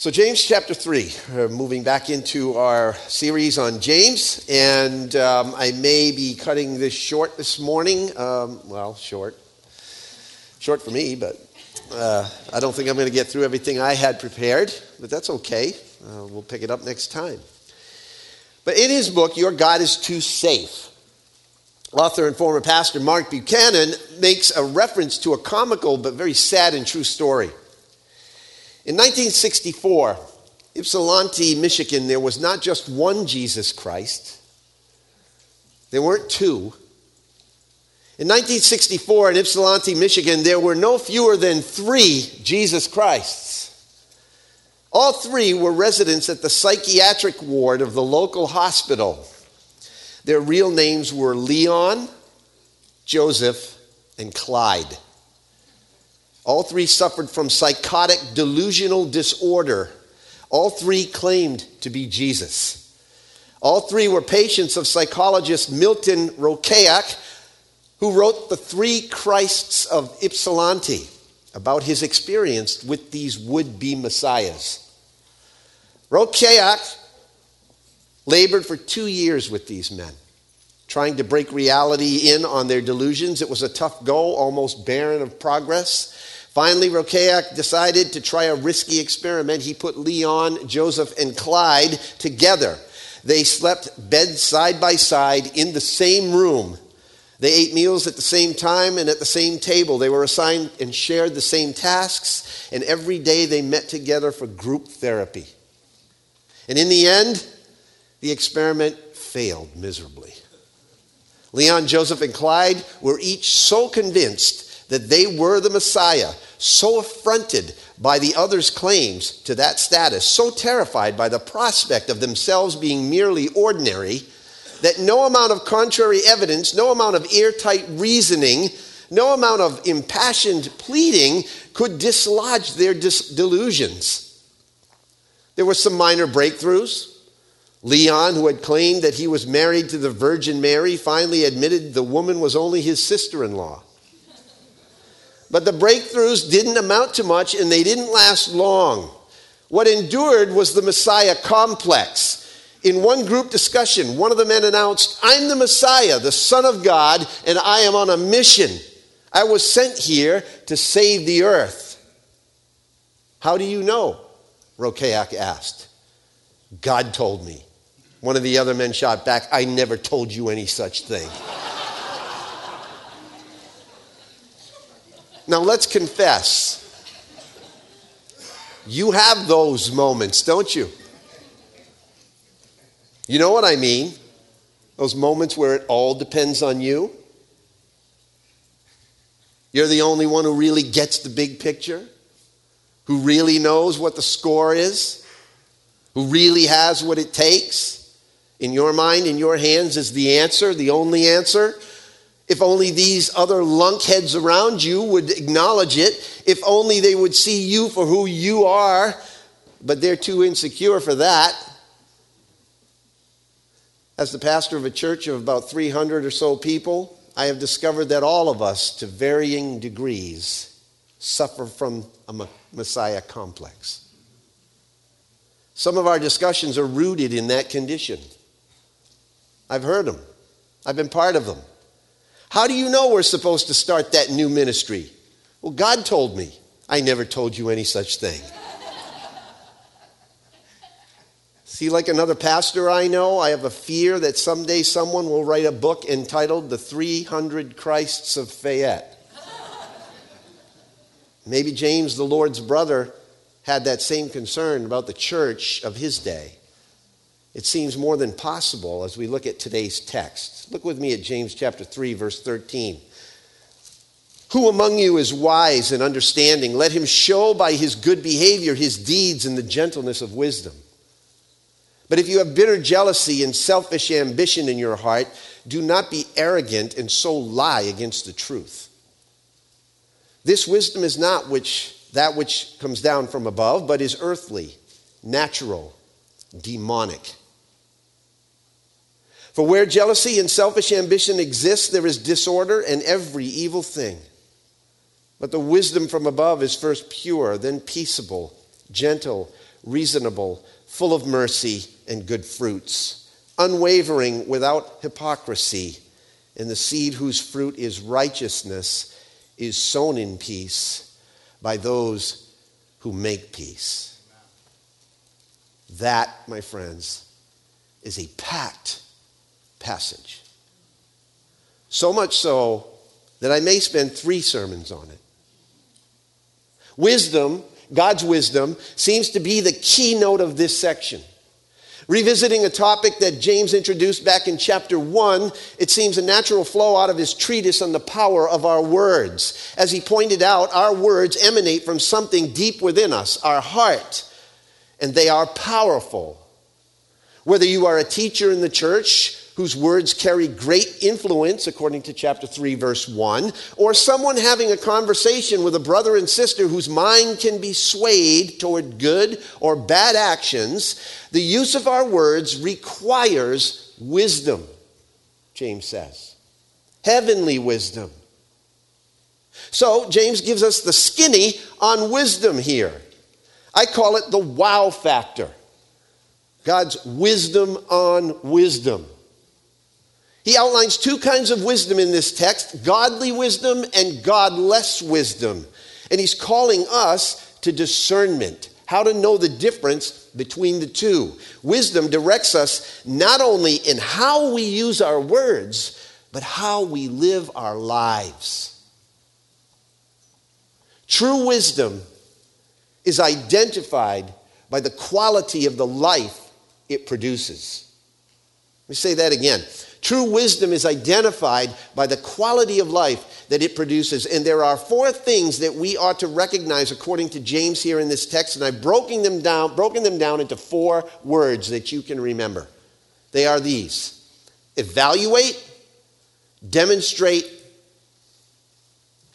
So, James chapter 3, we're moving back into our series on James, and um, I may be cutting this short this morning. Um, well, short. Short for me, but uh, I don't think I'm going to get through everything I had prepared, but that's okay. Uh, we'll pick it up next time. But in his book, Your God is Too Safe, author and former pastor Mark Buchanan makes a reference to a comical but very sad and true story. In 1964, Ypsilanti, Michigan, there was not just one Jesus Christ, there weren't two. In 1964, in Ypsilanti, Michigan, there were no fewer than three Jesus Christs. All three were residents at the psychiatric ward of the local hospital. Their real names were Leon, Joseph, and Clyde. All three suffered from psychotic delusional disorder. All three claimed to be Jesus. All three were patients of psychologist Milton Rokeach, who wrote The Three Christs of Ypsilanti about his experience with these would be messiahs. Rokeach labored for two years with these men, trying to break reality in on their delusions. It was a tough go, almost barren of progress. Finally, Rokeach decided to try a risky experiment. He put Leon, Joseph, and Clyde together. They slept bed side by side in the same room. They ate meals at the same time and at the same table. They were assigned and shared the same tasks, and every day they met together for group therapy. And in the end, the experiment failed miserably. Leon, Joseph, and Clyde were each so convinced that they were the Messiah, so affronted by the others' claims to that status, so terrified by the prospect of themselves being merely ordinary, that no amount of contrary evidence, no amount of airtight reasoning, no amount of impassioned pleading could dislodge their dis- delusions. There were some minor breakthroughs. Leon, who had claimed that he was married to the Virgin Mary, finally admitted the woman was only his sister in law. But the breakthroughs didn't amount to much and they didn't last long. What endured was the Messiah complex. In one group discussion, one of the men announced, I'm the Messiah, the Son of God, and I am on a mission. I was sent here to save the earth. How do you know? Rokeach asked. God told me. One of the other men shot back, I never told you any such thing. Now let's confess. You have those moments, don't you? You know what I mean? Those moments where it all depends on you. You're the only one who really gets the big picture, who really knows what the score is, who really has what it takes. In your mind, in your hands, is the answer, the only answer. If only these other lunkheads around you would acknowledge it. If only they would see you for who you are. But they're too insecure for that. As the pastor of a church of about 300 or so people, I have discovered that all of us, to varying degrees, suffer from a Messiah complex. Some of our discussions are rooted in that condition. I've heard them, I've been part of them. How do you know we're supposed to start that new ministry? Well, God told me. I never told you any such thing. See, like another pastor I know, I have a fear that someday someone will write a book entitled The 300 Christs of Fayette. Maybe James, the Lord's brother, had that same concern about the church of his day. It seems more than possible as we look at today's text. Look with me at James chapter 3 verse 13. Who among you is wise and understanding? Let him show by his good behavior his deeds in the gentleness of wisdom. But if you have bitter jealousy and selfish ambition in your heart, do not be arrogant and so lie against the truth. This wisdom is not which that which comes down from above, but is earthly, natural, demonic. For where jealousy and selfish ambition exist, there is disorder and every evil thing. But the wisdom from above is first pure, then peaceable, gentle, reasonable, full of mercy and good fruits, unwavering, without hypocrisy. And the seed whose fruit is righteousness is sown in peace by those who make peace. That, my friends, is a packed passage. So much so that I may spend three sermons on it. Wisdom, God's wisdom, seems to be the keynote of this section. Revisiting a topic that James introduced back in chapter 1, it seems a natural flow out of his treatise on the power of our words. As he pointed out, our words emanate from something deep within us, our heart, and they are powerful. Whether you are a teacher in the church, whose words carry great influence, according to chapter 3, verse 1, or someone having a conversation with a brother and sister whose mind can be swayed toward good or bad actions, the use of our words requires wisdom, James says. Heavenly wisdom. So, James gives us the skinny on wisdom here. I call it the wow factor. God's wisdom on wisdom. He outlines two kinds of wisdom in this text godly wisdom and godless wisdom. And he's calling us to discernment, how to know the difference between the two. Wisdom directs us not only in how we use our words, but how we live our lives. True wisdom is identified by the quality of the life it produces. Let me say that again. True wisdom is identified by the quality of life that it produces. And there are four things that we ought to recognize according to James here in this text. And I've broken them down, broken them down into four words that you can remember. They are these evaluate, demonstrate,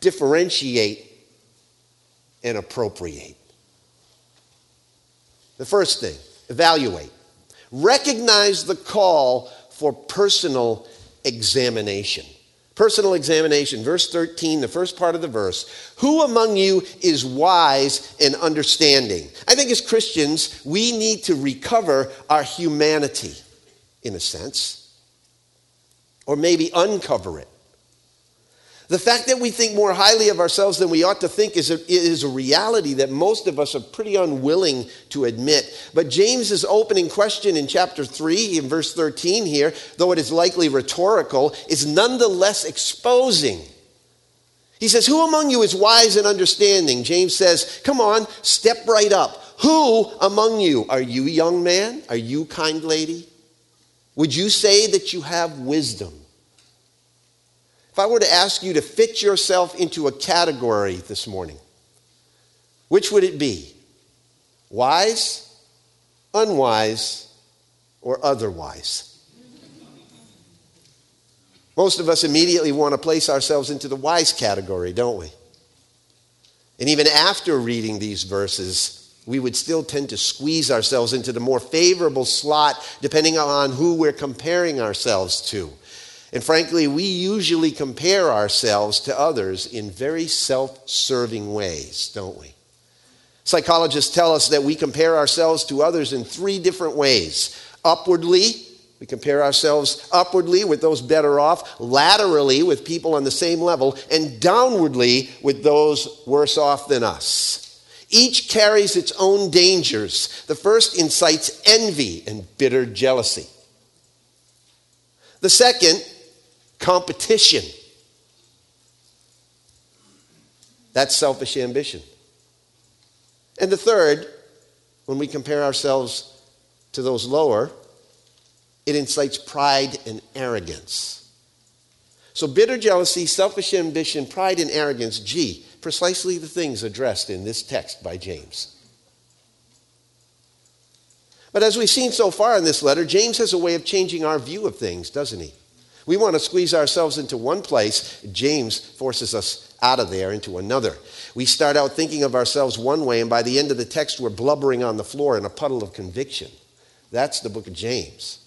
differentiate, and appropriate. The first thing, evaluate. Recognize the call for personal examination. Personal examination, verse 13, the first part of the verse. Who among you is wise and understanding? I think as Christians, we need to recover our humanity, in a sense, or maybe uncover it. The fact that we think more highly of ourselves than we ought to think is a, is a reality that most of us are pretty unwilling to admit. But James's opening question in chapter 3, in verse 13 here, though it is likely rhetorical, is nonetheless exposing. He says, Who among you is wise and understanding? James says, Come on, step right up. Who among you? Are you young man? Are you kind lady? Would you say that you have wisdom? If I were to ask you to fit yourself into a category this morning, which would it be? Wise, unwise, or otherwise? Most of us immediately want to place ourselves into the wise category, don't we? And even after reading these verses, we would still tend to squeeze ourselves into the more favorable slot depending on who we're comparing ourselves to. And frankly, we usually compare ourselves to others in very self serving ways, don't we? Psychologists tell us that we compare ourselves to others in three different ways upwardly, we compare ourselves upwardly with those better off, laterally with people on the same level, and downwardly with those worse off than us. Each carries its own dangers. The first incites envy and bitter jealousy. The second competition. That's selfish ambition. And the third, when we compare ourselves to those lower, it incites pride and arrogance. So, bitter jealousy, selfish ambition, pride, and arrogance, gee, precisely the things addressed in this text by James. But as we've seen so far in this letter, James has a way of changing our view of things, doesn't he? We want to squeeze ourselves into one place. James forces us out of there into another. We start out thinking of ourselves one way, and by the end of the text, we're blubbering on the floor in a puddle of conviction. That's the book of James.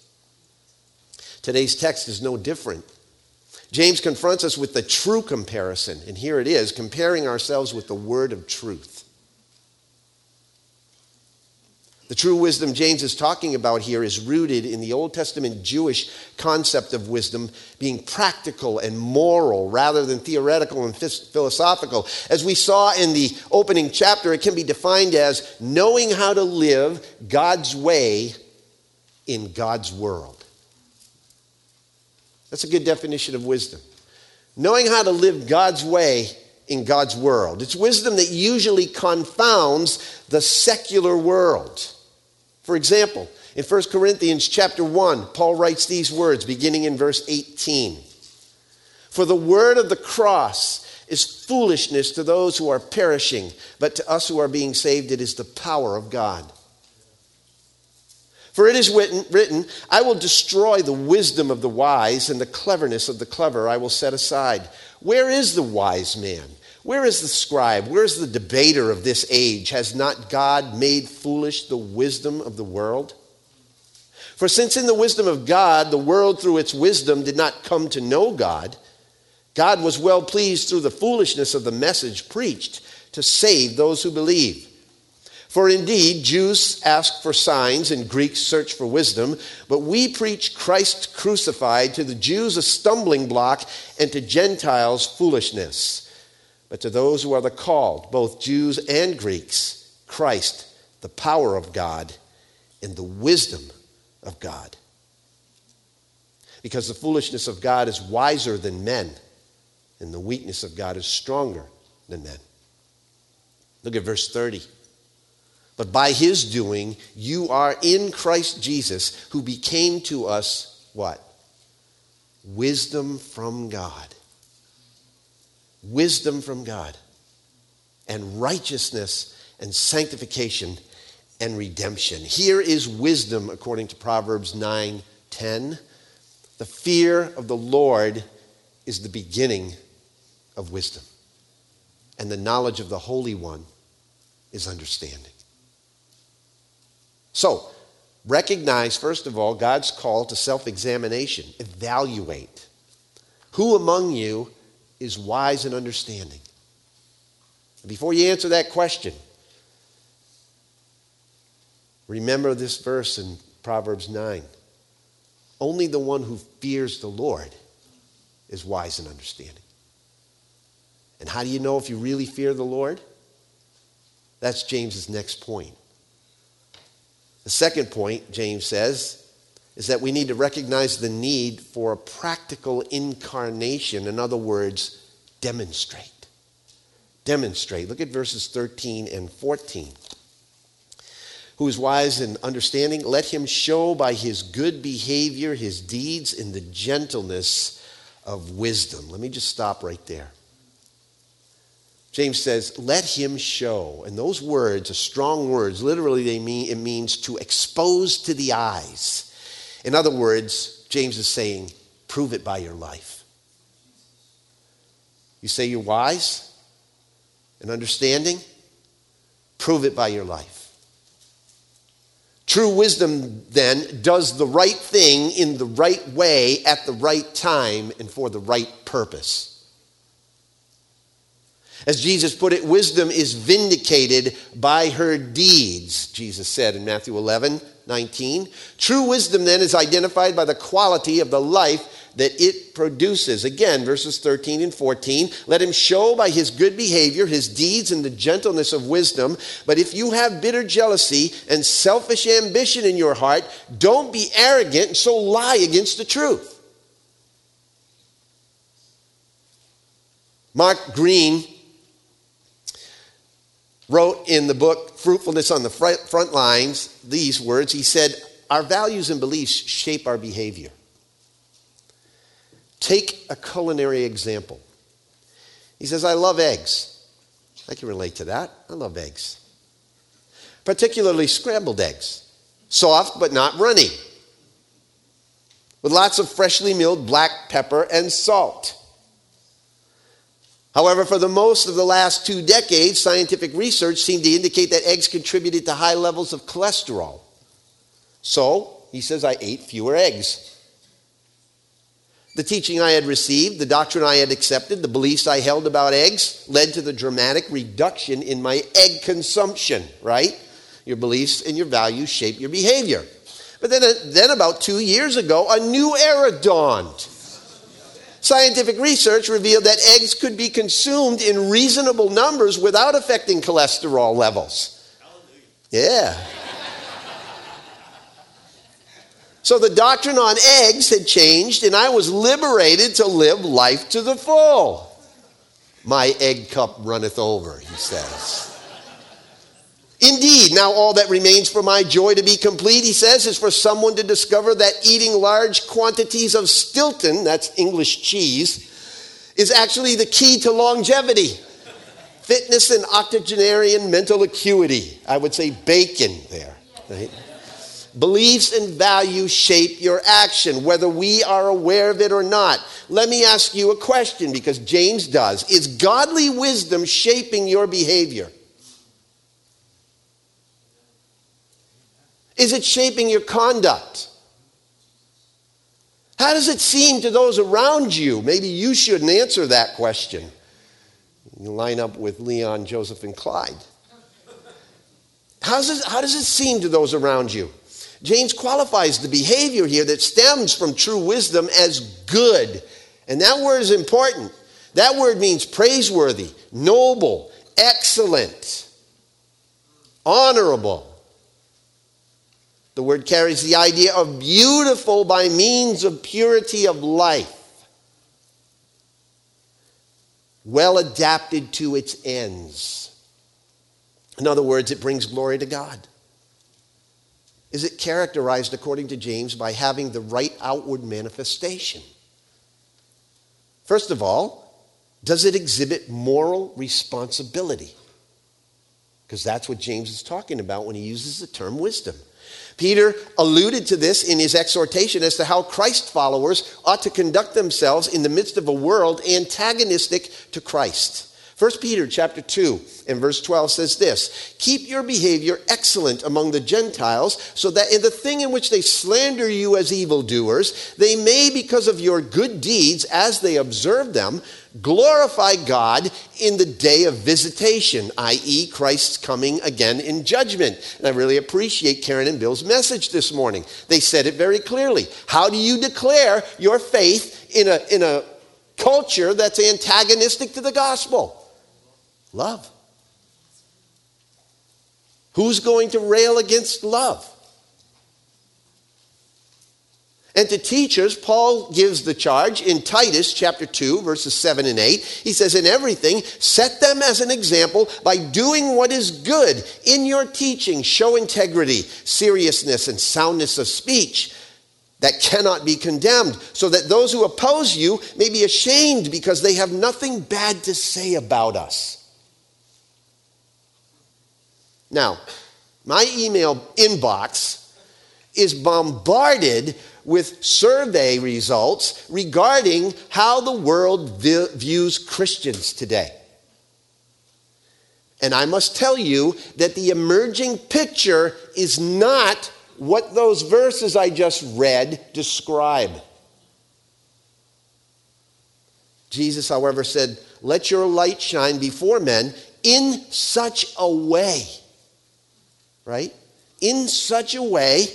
Today's text is no different. James confronts us with the true comparison, and here it is comparing ourselves with the word of truth. The true wisdom James is talking about here is rooted in the Old Testament Jewish concept of wisdom being practical and moral rather than theoretical and philosophical. As we saw in the opening chapter, it can be defined as knowing how to live God's way in God's world. That's a good definition of wisdom. Knowing how to live God's way in God's world. It's wisdom that usually confounds the secular world. For example, in 1 Corinthians chapter 1, Paul writes these words beginning in verse 18. For the word of the cross is foolishness to those who are perishing, but to us who are being saved, it is the power of God. For it is written, written, I will destroy the wisdom of the wise, and the cleverness of the clever I will set aside. Where is the wise man? Where is the scribe? Where is the debater of this age? Has not God made foolish the wisdom of the world? For since in the wisdom of God, the world through its wisdom did not come to know God, God was well pleased through the foolishness of the message preached to save those who believe. For indeed, Jews ask for signs and Greeks search for wisdom, but we preach Christ crucified to the Jews a stumbling block and to Gentiles foolishness but to those who are the called, both Jews and Greeks, Christ, the power of God and the wisdom of God. Because the foolishness of God is wiser than men, and the weakness of God is stronger than men. Look at verse 30. But by his doing, you are in Christ Jesus, who became to us what? Wisdom from God wisdom from God, and righteousness and sanctification and redemption. Here is wisdom according to Proverbs 9 10. The fear of the Lord is the beginning of wisdom, and the knowledge of the Holy One is understanding. So, recognize, first of all, God's call to self examination. Evaluate. Who among you is wise and understanding? Before you answer that question, remember this verse in Proverbs 9. Only the one who fears the Lord is wise and understanding. And how do you know if you really fear the Lord? That's James's next point. The second point, James says, is that we need to recognize the need for a practical incarnation. In other words, demonstrate. Demonstrate. Look at verses 13 and 14. Who is wise and understanding? Let him show by his good behavior his deeds in the gentleness of wisdom. Let me just stop right there. James says, let him show. And those words are strong words. Literally, they mean it means to expose to the eyes in other words, James is saying, prove it by your life. You say you're wise and understanding? Prove it by your life. True wisdom, then, does the right thing in the right way at the right time and for the right purpose. As Jesus put it, wisdom is vindicated by her deeds, Jesus said in Matthew 11, 19. True wisdom then is identified by the quality of the life that it produces. Again, verses 13 and 14. Let him show by his good behavior his deeds and the gentleness of wisdom. But if you have bitter jealousy and selfish ambition in your heart, don't be arrogant and so lie against the truth. Mark Greene wrote in the book Fruitfulness on the Front Lines these words. He said, Our values and beliefs shape our behavior. Take a culinary example. He says, I love eggs. I can relate to that. I love eggs, particularly scrambled eggs. Soft but not runny, with lots of freshly milled black pepper and salt. However, for the most of the last two decades, scientific research seemed to indicate that eggs contributed to high levels of cholesterol. So, he says, I ate fewer eggs. The teaching I had received, the doctrine I had accepted, the beliefs I held about eggs led to the dramatic reduction in my egg consumption, right? Your beliefs and your values shape your behavior. But then, uh, then about two years ago, a new era dawned. Scientific research revealed that eggs could be consumed in reasonable numbers without affecting cholesterol levels. Hallelujah. Yeah. So the doctrine on eggs had changed, and I was liberated to live life to the full. My egg cup runneth over, he says. Indeed, now all that remains for my joy to be complete, he says, is for someone to discover that eating large quantities of Stilton, that's English cheese, is actually the key to longevity, fitness, and octogenarian mental acuity. I would say bacon there, right? Beliefs and values shape your action, whether we are aware of it or not. Let me ask you a question because James does. Is godly wisdom shaping your behavior? Is it shaping your conduct? How does it seem to those around you? Maybe you shouldn't answer that question. You line up with Leon, Joseph, and Clyde. It, how does it seem to those around you? James qualifies the behavior here that stems from true wisdom as good. And that word is important. That word means praiseworthy, noble, excellent, honorable. The word carries the idea of beautiful by means of purity of life, well adapted to its ends. In other words, it brings glory to God. Is it characterized, according to James, by having the right outward manifestation? First of all, does it exhibit moral responsibility? Because that's what James is talking about when he uses the term wisdom. Peter alluded to this in his exhortation as to how Christ followers ought to conduct themselves in the midst of a world antagonistic to Christ. 1 Peter chapter 2 and verse 12 says this Keep your behavior excellent among the Gentiles, so that in the thing in which they slander you as evildoers, they may, because of your good deeds, as they observe them, glorify God in the day of visitation, i.e., Christ's coming again in judgment. And I really appreciate Karen and Bill's message this morning. They said it very clearly. How do you declare your faith in a, in a culture that's antagonistic to the gospel? Love. Who's going to rail against love? And to teachers, Paul gives the charge in Titus chapter 2, verses 7 and 8. He says, In everything, set them as an example by doing what is good. In your teaching, show integrity, seriousness, and soundness of speech that cannot be condemned, so that those who oppose you may be ashamed because they have nothing bad to say about us. Now, my email inbox is bombarded with survey results regarding how the world views Christians today. And I must tell you that the emerging picture is not what those verses I just read describe. Jesus, however, said, Let your light shine before men in such a way right? In such a way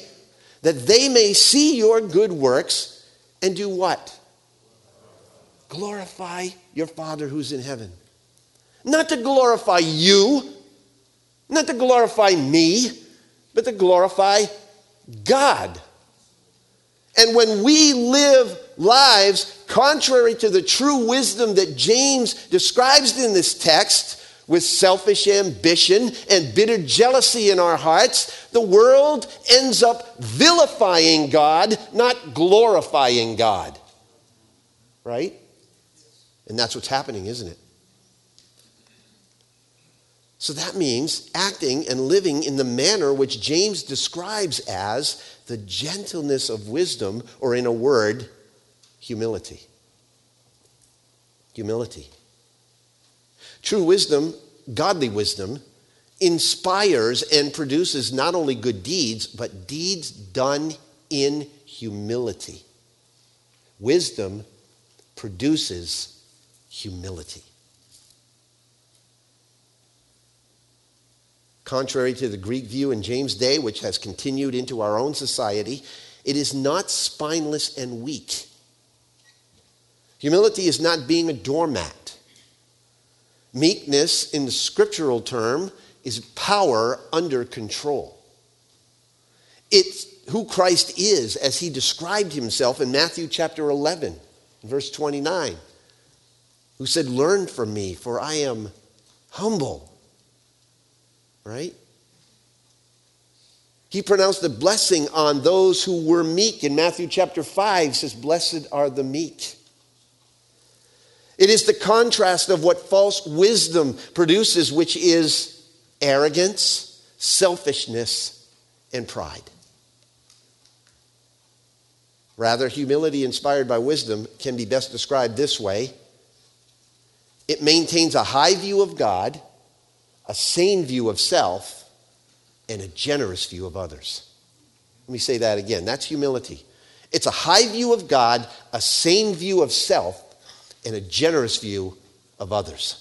that they may see your good works and do what? Glorify your Father who's in heaven. Not to glorify you, not to glorify me, but to glorify God. And when we live lives contrary to the true wisdom that James describes in this text, with selfish ambition and bitter jealousy in our hearts, the world ends up vilifying God, not glorifying God. Right? And that's what's happening, isn't it? So that means acting and living in the manner which James describes as the gentleness of wisdom, or in a word, humility. Humility. True wisdom, godly wisdom, inspires and produces not only good deeds, but deeds done in humility. Wisdom produces humility. contrary to the Greek view in James' day, which has continued into our own society, it is not spineless and weak. Humility is not being a doormat. Meekness, in the scriptural term, is power under control. It's who Christ is as he described himself in Matthew chapter 11, verse 29, who said, Learn from me, for I am humble. Right? He pronounced a blessing on those who were meek. In Matthew chapter 5 says, Blessed are the meek. It is the contrast of what false wisdom produces, which is arrogance, selfishness, and pride. Rather, humility inspired by wisdom can be best described this way it maintains a high view of God, a sane view of self, and a generous view of others. Let me say that again. That's humility. It's a high view of God, a sane view of self, and a generous view of others.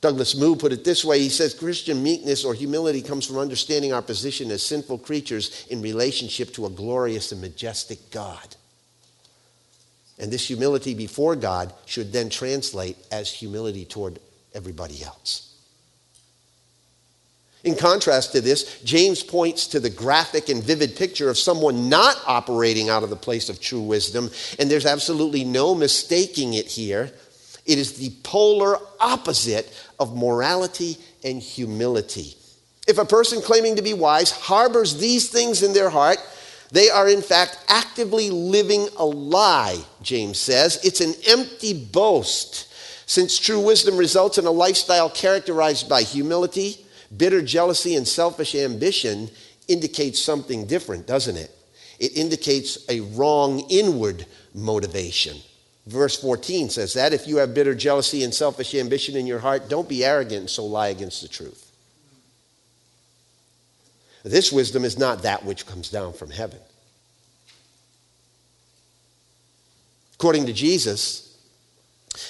Douglas Moo put it this way he says Christian meekness or humility comes from understanding our position as sinful creatures in relationship to a glorious and majestic God. And this humility before God should then translate as humility toward everybody else. In contrast to this, James points to the graphic and vivid picture of someone not operating out of the place of true wisdom, and there's absolutely no mistaking it here. It is the polar opposite of morality and humility. If a person claiming to be wise harbors these things in their heart, they are in fact actively living a lie, James says. It's an empty boast. Since true wisdom results in a lifestyle characterized by humility, bitter jealousy, and selfish ambition, indicates something different, doesn't it? It indicates a wrong inward motivation. Verse 14 says that if you have bitter jealousy and selfish ambition in your heart, don't be arrogant and so lie against the truth. This wisdom is not that which comes down from heaven. According to Jesus,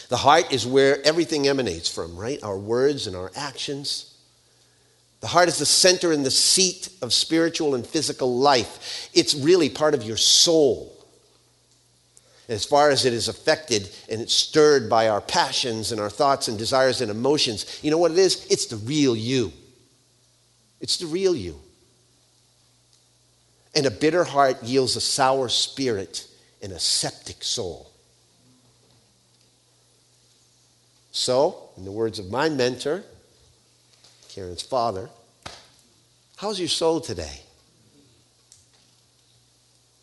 the heart is where everything emanates from, right? Our words and our actions. The heart is the center and the seat of spiritual and physical life. It's really part of your soul as far as it is affected and it's stirred by our passions and our thoughts and desires and emotions, you know what it is? It's the real you. It's the real you. And a bitter heart yields a sour spirit and a septic soul. So, in the words of my mentor, Karen's father, how's your soul today?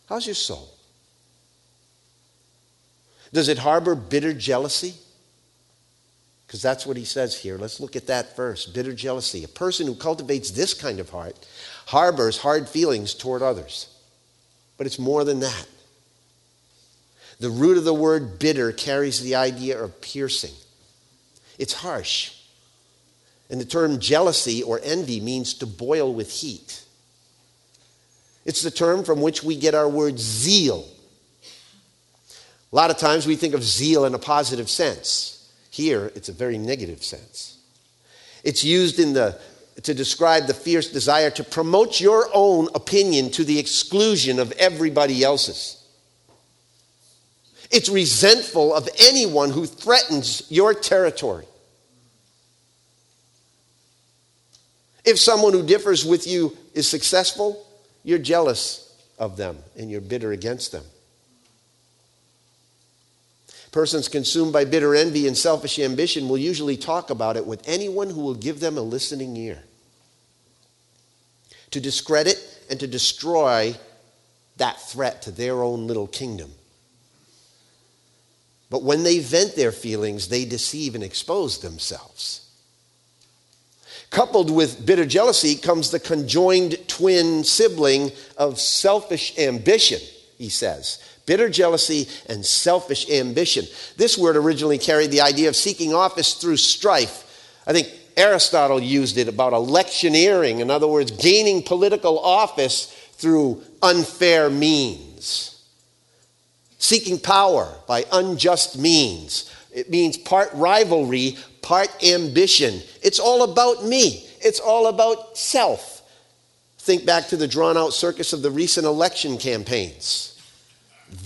How's your soul? Does it harbor bitter jealousy? Because that's what he says here. Let's look at that first. Bitter jealousy. A person who cultivates this kind of heart harbors hard feelings toward others. But it's more than that. The root of the word bitter carries the idea of piercing, it's harsh. And the term jealousy or envy means to boil with heat. It's the term from which we get our word zeal, a lot of times we think of zeal in a positive sense. Here, it's a very negative sense. It's used in the, to describe the fierce desire to promote your own opinion to the exclusion of everybody else's. It's resentful of anyone who threatens your territory. If someone who differs with you is successful, you're jealous of them and you're bitter against them. Persons consumed by bitter envy and selfish ambition will usually talk about it with anyone who will give them a listening ear. To discredit and to destroy that threat to their own little kingdom. But when they vent their feelings, they deceive and expose themselves. Coupled with bitter jealousy comes the conjoined twin sibling of selfish ambition, he says bitter jealousy, and selfish ambition. This word originally carried the idea of seeking office through strife. I think Aristotle used it about electioneering, in other words, gaining political office through unfair means, seeking power by unjust means, It means part rivalry, part ambition. It's all about me, it's all about self. Think back to the drawn out circus of the recent election campaigns.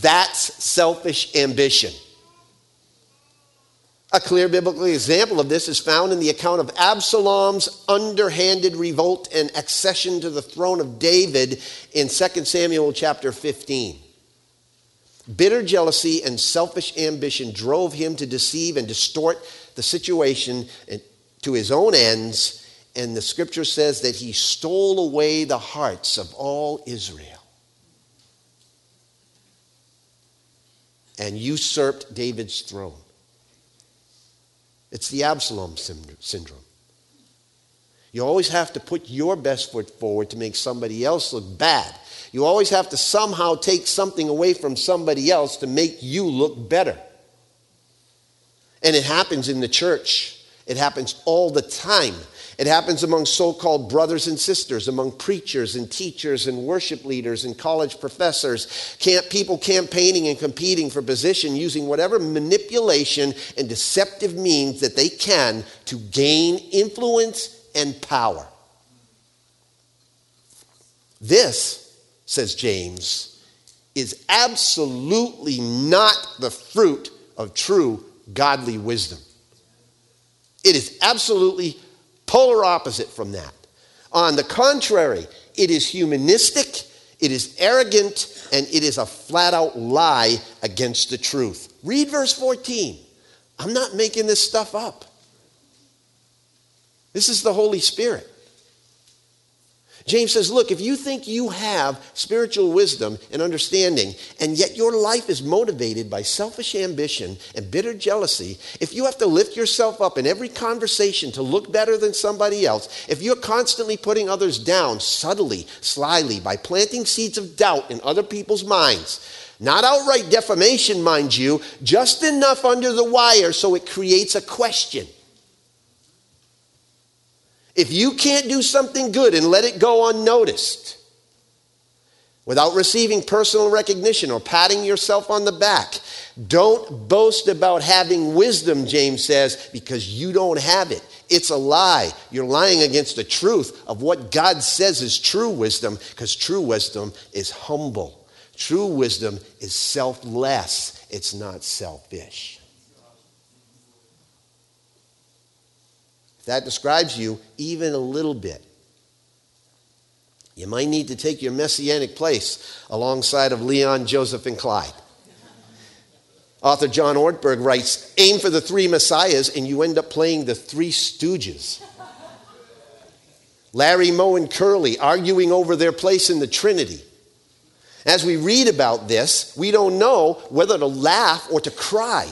That's selfish ambition. A clear biblical example of this is found in the account of Absalom's underhanded revolt and accession to the throne of David in 2 Samuel chapter 15. Bitter jealousy and selfish ambition drove him to deceive and distort the situation to his own ends, and the scripture says that he stole away the hearts of all Israel. and usurped David's throne. It's the Absalom syndrome. You always have to put your best foot forward to make somebody else look bad. You always have to somehow take something away from somebody else to make you look better. And it happens in the church, it happens all the time. It happens among so called brothers and sisters, among preachers and teachers and worship leaders and college professors, camp, people campaigning and competing for position using whatever manipulation and deceptive means that they can to gain influence and power. This, says James, is absolutely not the fruit of true godly wisdom. It is absolutely Polar opposite from that. On the contrary, it is humanistic, it is arrogant, and it is a flat out lie against the truth. Read verse 14. I'm not making this stuff up. This is the Holy Spirit. James says, Look, if you think you have spiritual wisdom and understanding, and yet your life is motivated by selfish ambition and bitter jealousy, if you have to lift yourself up in every conversation to look better than somebody else, if you're constantly putting others down subtly, slyly, by planting seeds of doubt in other people's minds, not outright defamation, mind you, just enough under the wire so it creates a question. If you can't do something good and let it go unnoticed without receiving personal recognition or patting yourself on the back, don't boast about having wisdom, James says, because you don't have it. It's a lie. You're lying against the truth of what God says is true wisdom, because true wisdom is humble. True wisdom is selfless, it's not selfish. That describes you even a little bit, you might need to take your messianic place alongside of Leon, Joseph, and Clyde. Author John Ortberg writes Aim for the three messiahs, and you end up playing the three stooges. Larry, Moe, and Curly arguing over their place in the Trinity. As we read about this, we don't know whether to laugh or to cry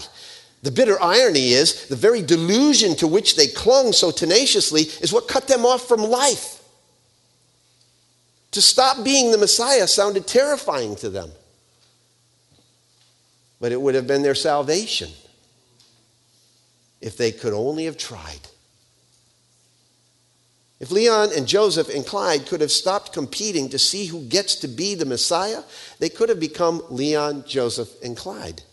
the bitter irony is the very delusion to which they clung so tenaciously is what cut them off from life. To stop being the Messiah sounded terrifying to them, but it would have been their salvation if they could only have tried. If Leon and Joseph and Clyde could have stopped competing to see who gets to be the Messiah, they could have become Leon, Joseph, and Clyde.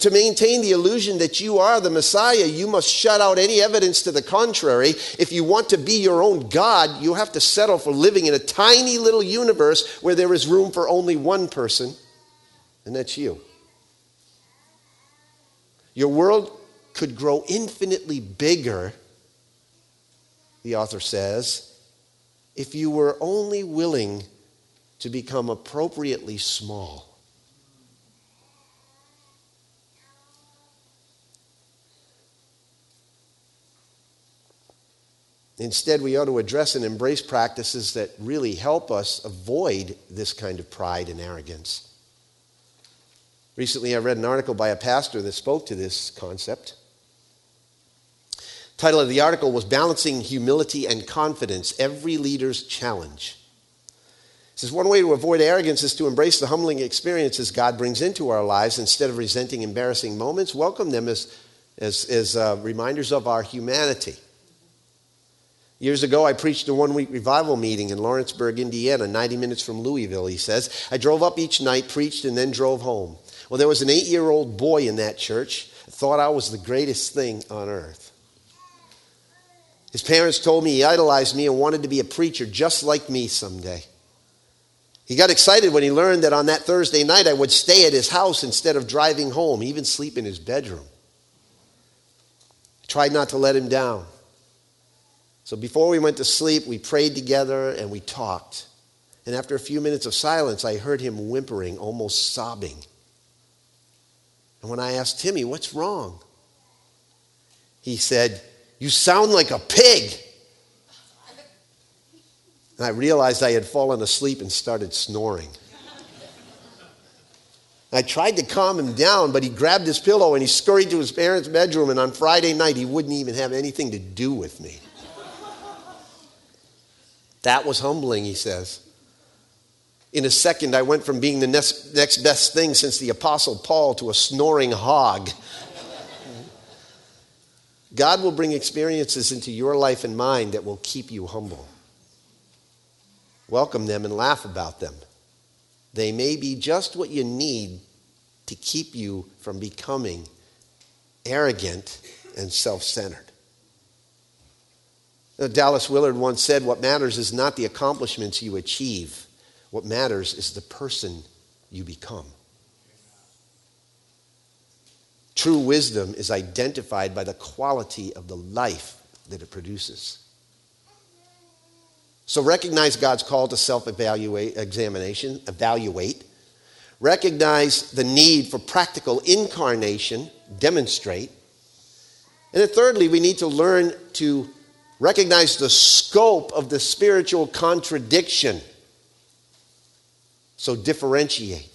To maintain the illusion that you are the Messiah, you must shut out any evidence to the contrary. If you want to be your own God, you have to settle for living in a tiny little universe where there is room for only one person, and that's you. Your world could grow infinitely bigger, the author says, if you were only willing to become appropriately small. Instead, we ought to address and embrace practices that really help us avoid this kind of pride and arrogance. Recently, I read an article by a pastor that spoke to this concept. The title of the article was Balancing Humility and Confidence Every Leader's Challenge. It says one way to avoid arrogance is to embrace the humbling experiences God brings into our lives instead of resenting embarrassing moments. Welcome them as, as, as uh, reminders of our humanity. Years ago, I preached a one week revival meeting in Lawrenceburg, Indiana, 90 minutes from Louisville, he says. I drove up each night, preached, and then drove home. Well, there was an eight year old boy in that church that thought I was the greatest thing on earth. His parents told me he idolized me and wanted to be a preacher just like me someday. He got excited when he learned that on that Thursday night I would stay at his house instead of driving home, even sleep in his bedroom. I tried not to let him down. So before we went to sleep, we prayed together and we talked. And after a few minutes of silence, I heard him whimpering, almost sobbing. And when I asked Timmy, What's wrong? He said, You sound like a pig. And I realized I had fallen asleep and started snoring. I tried to calm him down, but he grabbed his pillow and he scurried to his parents' bedroom. And on Friday night, he wouldn't even have anything to do with me. That was humbling, he says. In a second, I went from being the next, next best thing since the Apostle Paul to a snoring hog. God will bring experiences into your life and mine that will keep you humble welcome them, and laugh about them. They may be just what you need to keep you from becoming arrogant and self centered. Uh, Dallas Willard once said, What matters is not the accomplishments you achieve, what matters is the person you become. True wisdom is identified by the quality of the life that it produces. So recognize God's call to self examination, evaluate. Recognize the need for practical incarnation, demonstrate. And then thirdly, we need to learn to recognize the scope of the spiritual contradiction. So differentiate.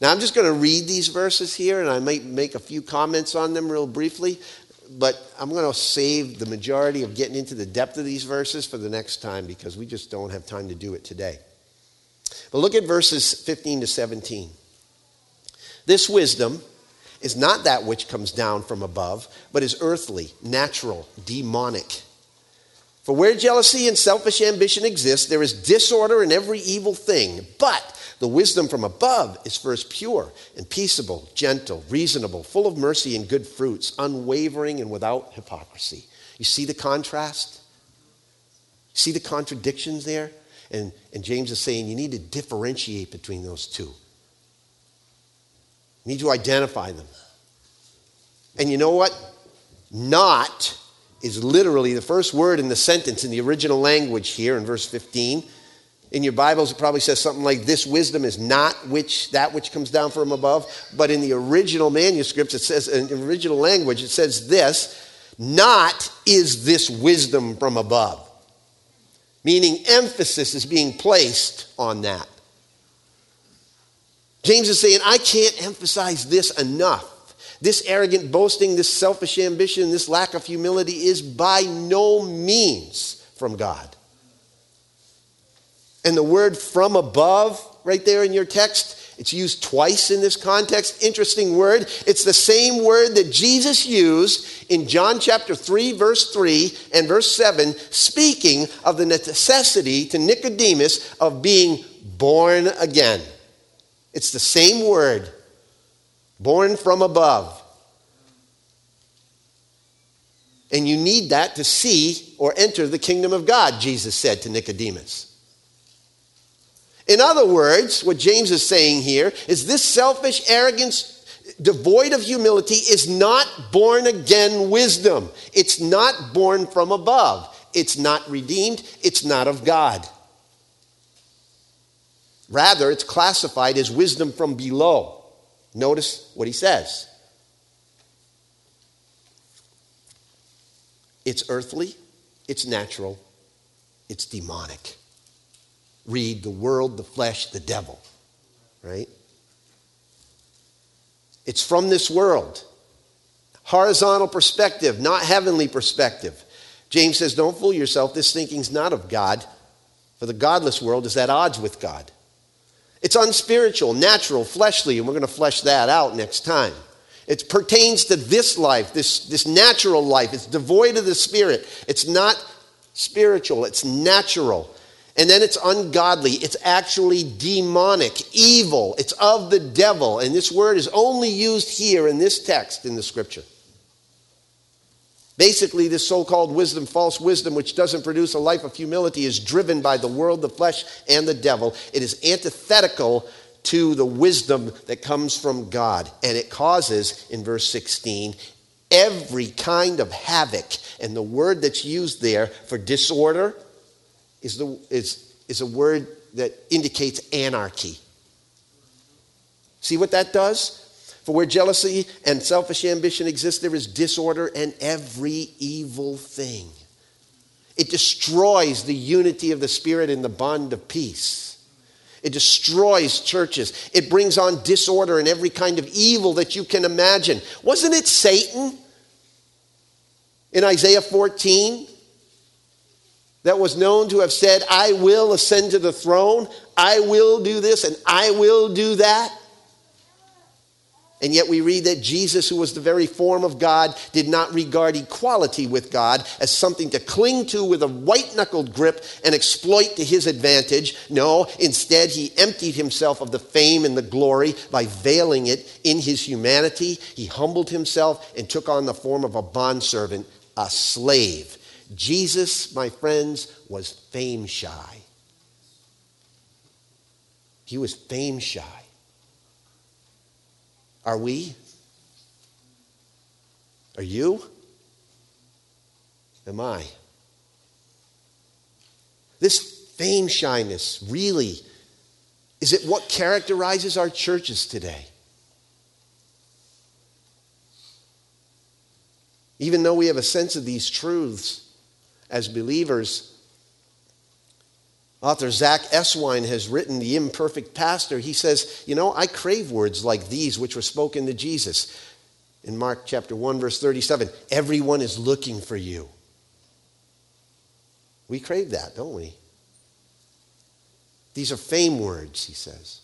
Now, I'm just going to read these verses here, and I might make a few comments on them real briefly but I'm going to save the majority of getting into the depth of these verses for the next time because we just don't have time to do it today. But look at verses 15 to 17. This wisdom is not that which comes down from above, but is earthly, natural, demonic. For where jealousy and selfish ambition exist, there is disorder in every evil thing. But the wisdom from above is first pure and peaceable, gentle, reasonable, full of mercy and good fruits, unwavering and without hypocrisy. You see the contrast? See the contradictions there? And, and James is saying you need to differentiate between those two. You need to identify them. And you know what? Not is literally the first word in the sentence in the original language here in verse 15 in your Bibles, it probably says something like, This wisdom is not which that which comes down from above. But in the original manuscripts, it says, in the original language, it says this not is this wisdom from above. Meaning emphasis is being placed on that. James is saying, I can't emphasize this enough. This arrogant boasting, this selfish ambition, this lack of humility is by no means from God. And the word from above, right there in your text, it's used twice in this context. Interesting word. It's the same word that Jesus used in John chapter 3, verse 3 and verse 7, speaking of the necessity to Nicodemus of being born again. It's the same word, born from above. And you need that to see or enter the kingdom of God, Jesus said to Nicodemus. In other words, what James is saying here is this selfish arrogance, devoid of humility, is not born again wisdom. It's not born from above. It's not redeemed. It's not of God. Rather, it's classified as wisdom from below. Notice what he says it's earthly, it's natural, it's demonic read the world, the flesh, the devil, right? It's from this world. Horizontal perspective, not heavenly perspective. James says, Don't fool yourself. This thinking's not of God, for the godless world is at odds with God. It's unspiritual, natural, fleshly, and we're going to flesh that out next time. It pertains to this life, this, this natural life. It's devoid of the spirit. It's not spiritual, it's natural. And then it's ungodly. It's actually demonic, evil. It's of the devil. And this word is only used here in this text in the scripture. Basically, this so called wisdom, false wisdom, which doesn't produce a life of humility, is driven by the world, the flesh, and the devil. It is antithetical to the wisdom that comes from God. And it causes, in verse 16, every kind of havoc. And the word that's used there for disorder is, the, is, is a word that indicates anarchy. See what that does? For where jealousy and selfish ambition exist, there is disorder and every evil thing. It destroys the unity of the Spirit in the bond of peace. It destroys churches. It brings on disorder and every kind of evil that you can imagine. Wasn't it Satan in Isaiah 14 that was known to have said, I will ascend to the throne, I will do this, and I will do that. And yet we read that Jesus, who was the very form of God, did not regard equality with God as something to cling to with a white knuckled grip and exploit to his advantage. No, instead, he emptied himself of the fame and the glory by veiling it in his humanity. He humbled himself and took on the form of a bondservant, a slave Jesus, my friends, was fame shy. He was fame shy. Are we? Are you? Am I? This fame shyness really is it what characterizes our churches today? Even though we have a sense of these truths, as believers. Author Zach Eswine has written The Imperfect Pastor. He says, You know, I crave words like these which were spoken to Jesus. In Mark chapter 1, verse 37, everyone is looking for you. We crave that, don't we? These are fame words, he says.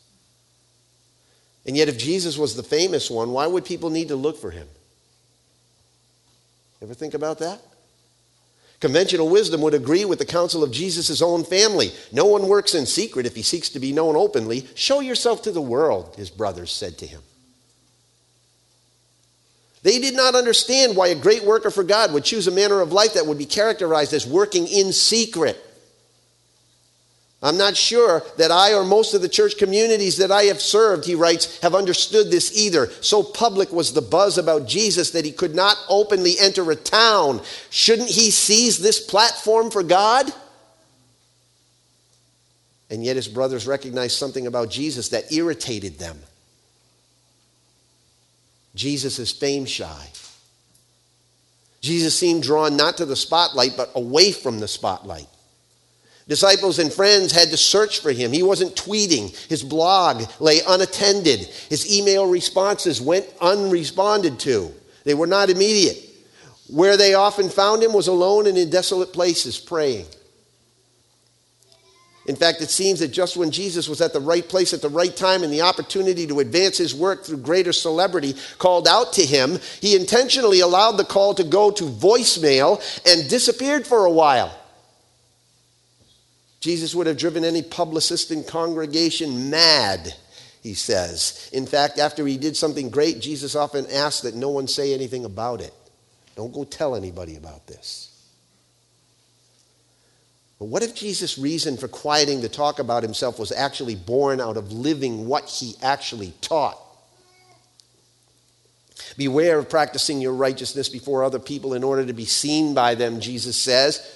And yet, if Jesus was the famous one, why would people need to look for him? Ever think about that? Conventional wisdom would agree with the counsel of Jesus' own family. No one works in secret if he seeks to be known openly. Show yourself to the world, his brothers said to him. They did not understand why a great worker for God would choose a manner of life that would be characterized as working in secret. I'm not sure that I or most of the church communities that I have served, he writes, have understood this either. So public was the buzz about Jesus that he could not openly enter a town. Shouldn't he seize this platform for God? And yet his brothers recognized something about Jesus that irritated them. Jesus is fame shy. Jesus seemed drawn not to the spotlight, but away from the spotlight. Disciples and friends had to search for him. He wasn't tweeting. His blog lay unattended. His email responses went unresponded to. They were not immediate. Where they often found him was alone and in desolate places praying. In fact, it seems that just when Jesus was at the right place at the right time and the opportunity to advance his work through greater celebrity called out to him, he intentionally allowed the call to go to voicemail and disappeared for a while. Jesus would have driven any publicist in congregation mad, he says. In fact, after he did something great, Jesus often asked that no one say anything about it. Don't go tell anybody about this. But what if Jesus' reason for quieting the talk about himself was actually born out of living what he actually taught? Beware of practicing your righteousness before other people in order to be seen by them, Jesus says.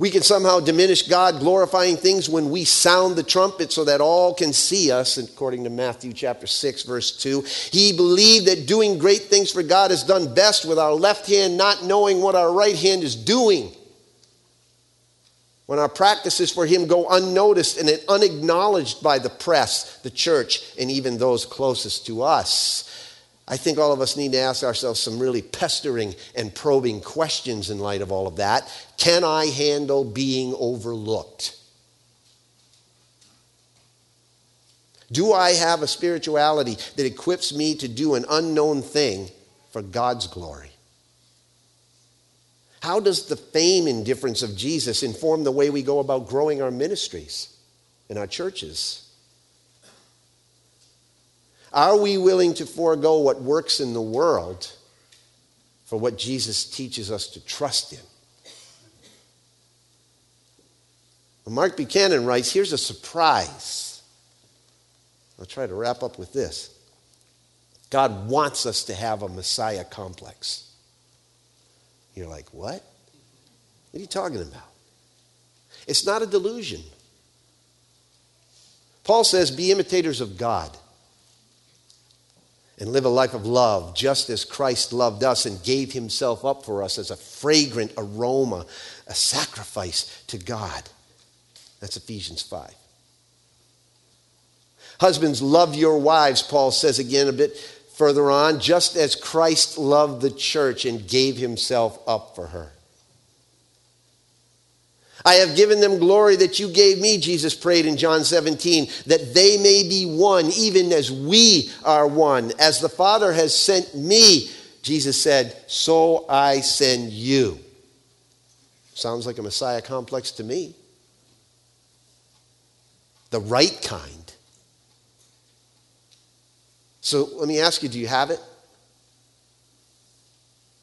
We can somehow diminish God glorifying things when we sound the trumpet so that all can see us, according to Matthew chapter 6, verse 2. He believed that doing great things for God is done best with our left hand, not knowing what our right hand is doing. When our practices for Him go unnoticed and unacknowledged by the press, the church, and even those closest to us. I think all of us need to ask ourselves some really pestering and probing questions in light of all of that. Can I handle being overlooked? Do I have a spirituality that equips me to do an unknown thing for God's glory? How does the fame and difference of Jesus inform the way we go about growing our ministries and our churches? Are we willing to forego what works in the world for what Jesus teaches us to trust in? Mark Buchanan writes here's a surprise. I'll try to wrap up with this. God wants us to have a Messiah complex. You're like, what? What are you talking about? It's not a delusion. Paul says, be imitators of God and live a life of love, just as Christ loved us and gave himself up for us as a fragrant aroma, a sacrifice to God. That's Ephesians 5. Husbands, love your wives, Paul says again a bit further on, just as Christ loved the church and gave himself up for her. I have given them glory that you gave me, Jesus prayed in John 17, that they may be one, even as we are one. As the Father has sent me, Jesus said, so I send you. Sounds like a Messiah complex to me. The right kind. So let me ask you do you have it?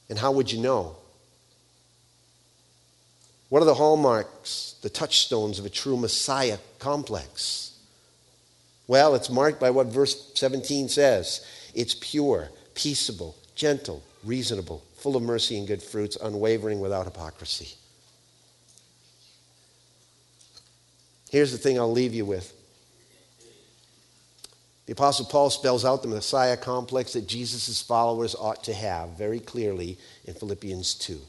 And how would you know? What are the hallmarks, the touchstones of a true Messiah complex? Well, it's marked by what verse 17 says it's pure, peaceable, gentle, reasonable, full of mercy and good fruits, unwavering without hypocrisy. Here's the thing I'll leave you with. The Apostle Paul spells out the Messiah complex that Jesus' followers ought to have very clearly in Philippians 2.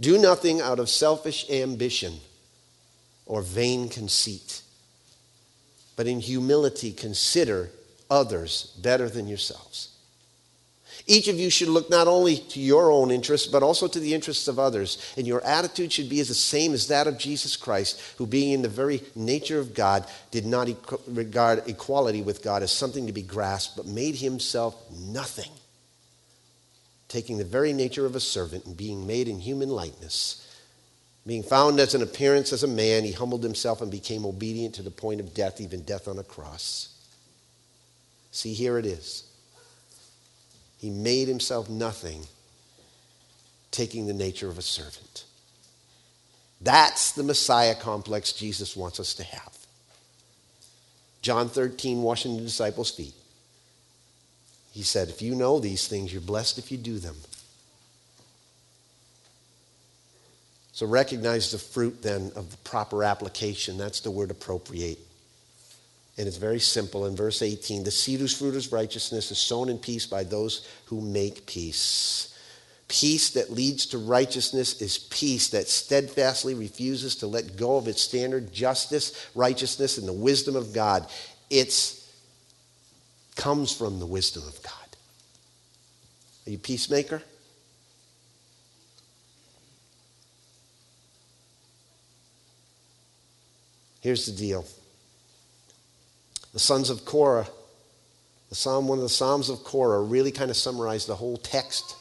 Do nothing out of selfish ambition or vain conceit, but in humility consider others better than yourselves. Each of you should look not only to your own interests, but also to the interests of others. And your attitude should be as the same as that of Jesus Christ, who, being in the very nature of God, did not regard equality with God as something to be grasped, but made himself nothing taking the very nature of a servant and being made in human likeness. Being found as an appearance as a man, he humbled himself and became obedient to the point of death, even death on a cross. See, here it is. He made himself nothing, taking the nature of a servant. That's the Messiah complex Jesus wants us to have. John 13, washing the disciples' feet. He said, If you know these things, you're blessed if you do them. So recognize the fruit then of the proper application. That's the word appropriate. And it's very simple. In verse 18, the seed whose fruit is righteousness is sown in peace by those who make peace. Peace that leads to righteousness is peace that steadfastly refuses to let go of its standard justice, righteousness, and the wisdom of God. It's comes from the wisdom of God. Are you peacemaker? Here's the deal. The sons of Korah, the psalm, one of the Psalms of Korah, really kind of summarize the whole text.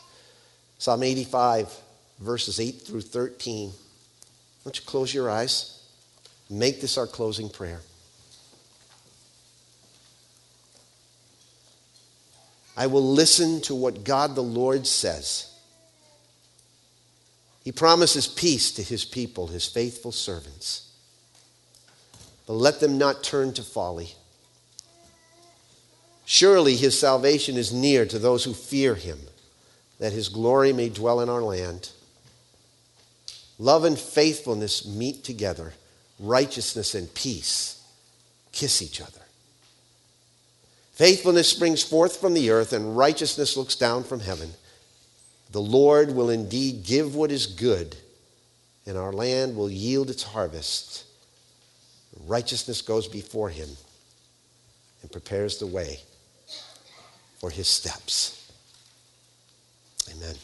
Psalm 85, verses 8 through 13. Why don't you close your eyes? Make this our closing prayer. I will listen to what God the Lord says. He promises peace to his people, his faithful servants. But let them not turn to folly. Surely his salvation is near to those who fear him, that his glory may dwell in our land. Love and faithfulness meet together, righteousness and peace kiss each other. Faithfulness springs forth from the earth, and righteousness looks down from heaven. The Lord will indeed give what is good, and our land will yield its harvest. Righteousness goes before him and prepares the way for his steps. Amen.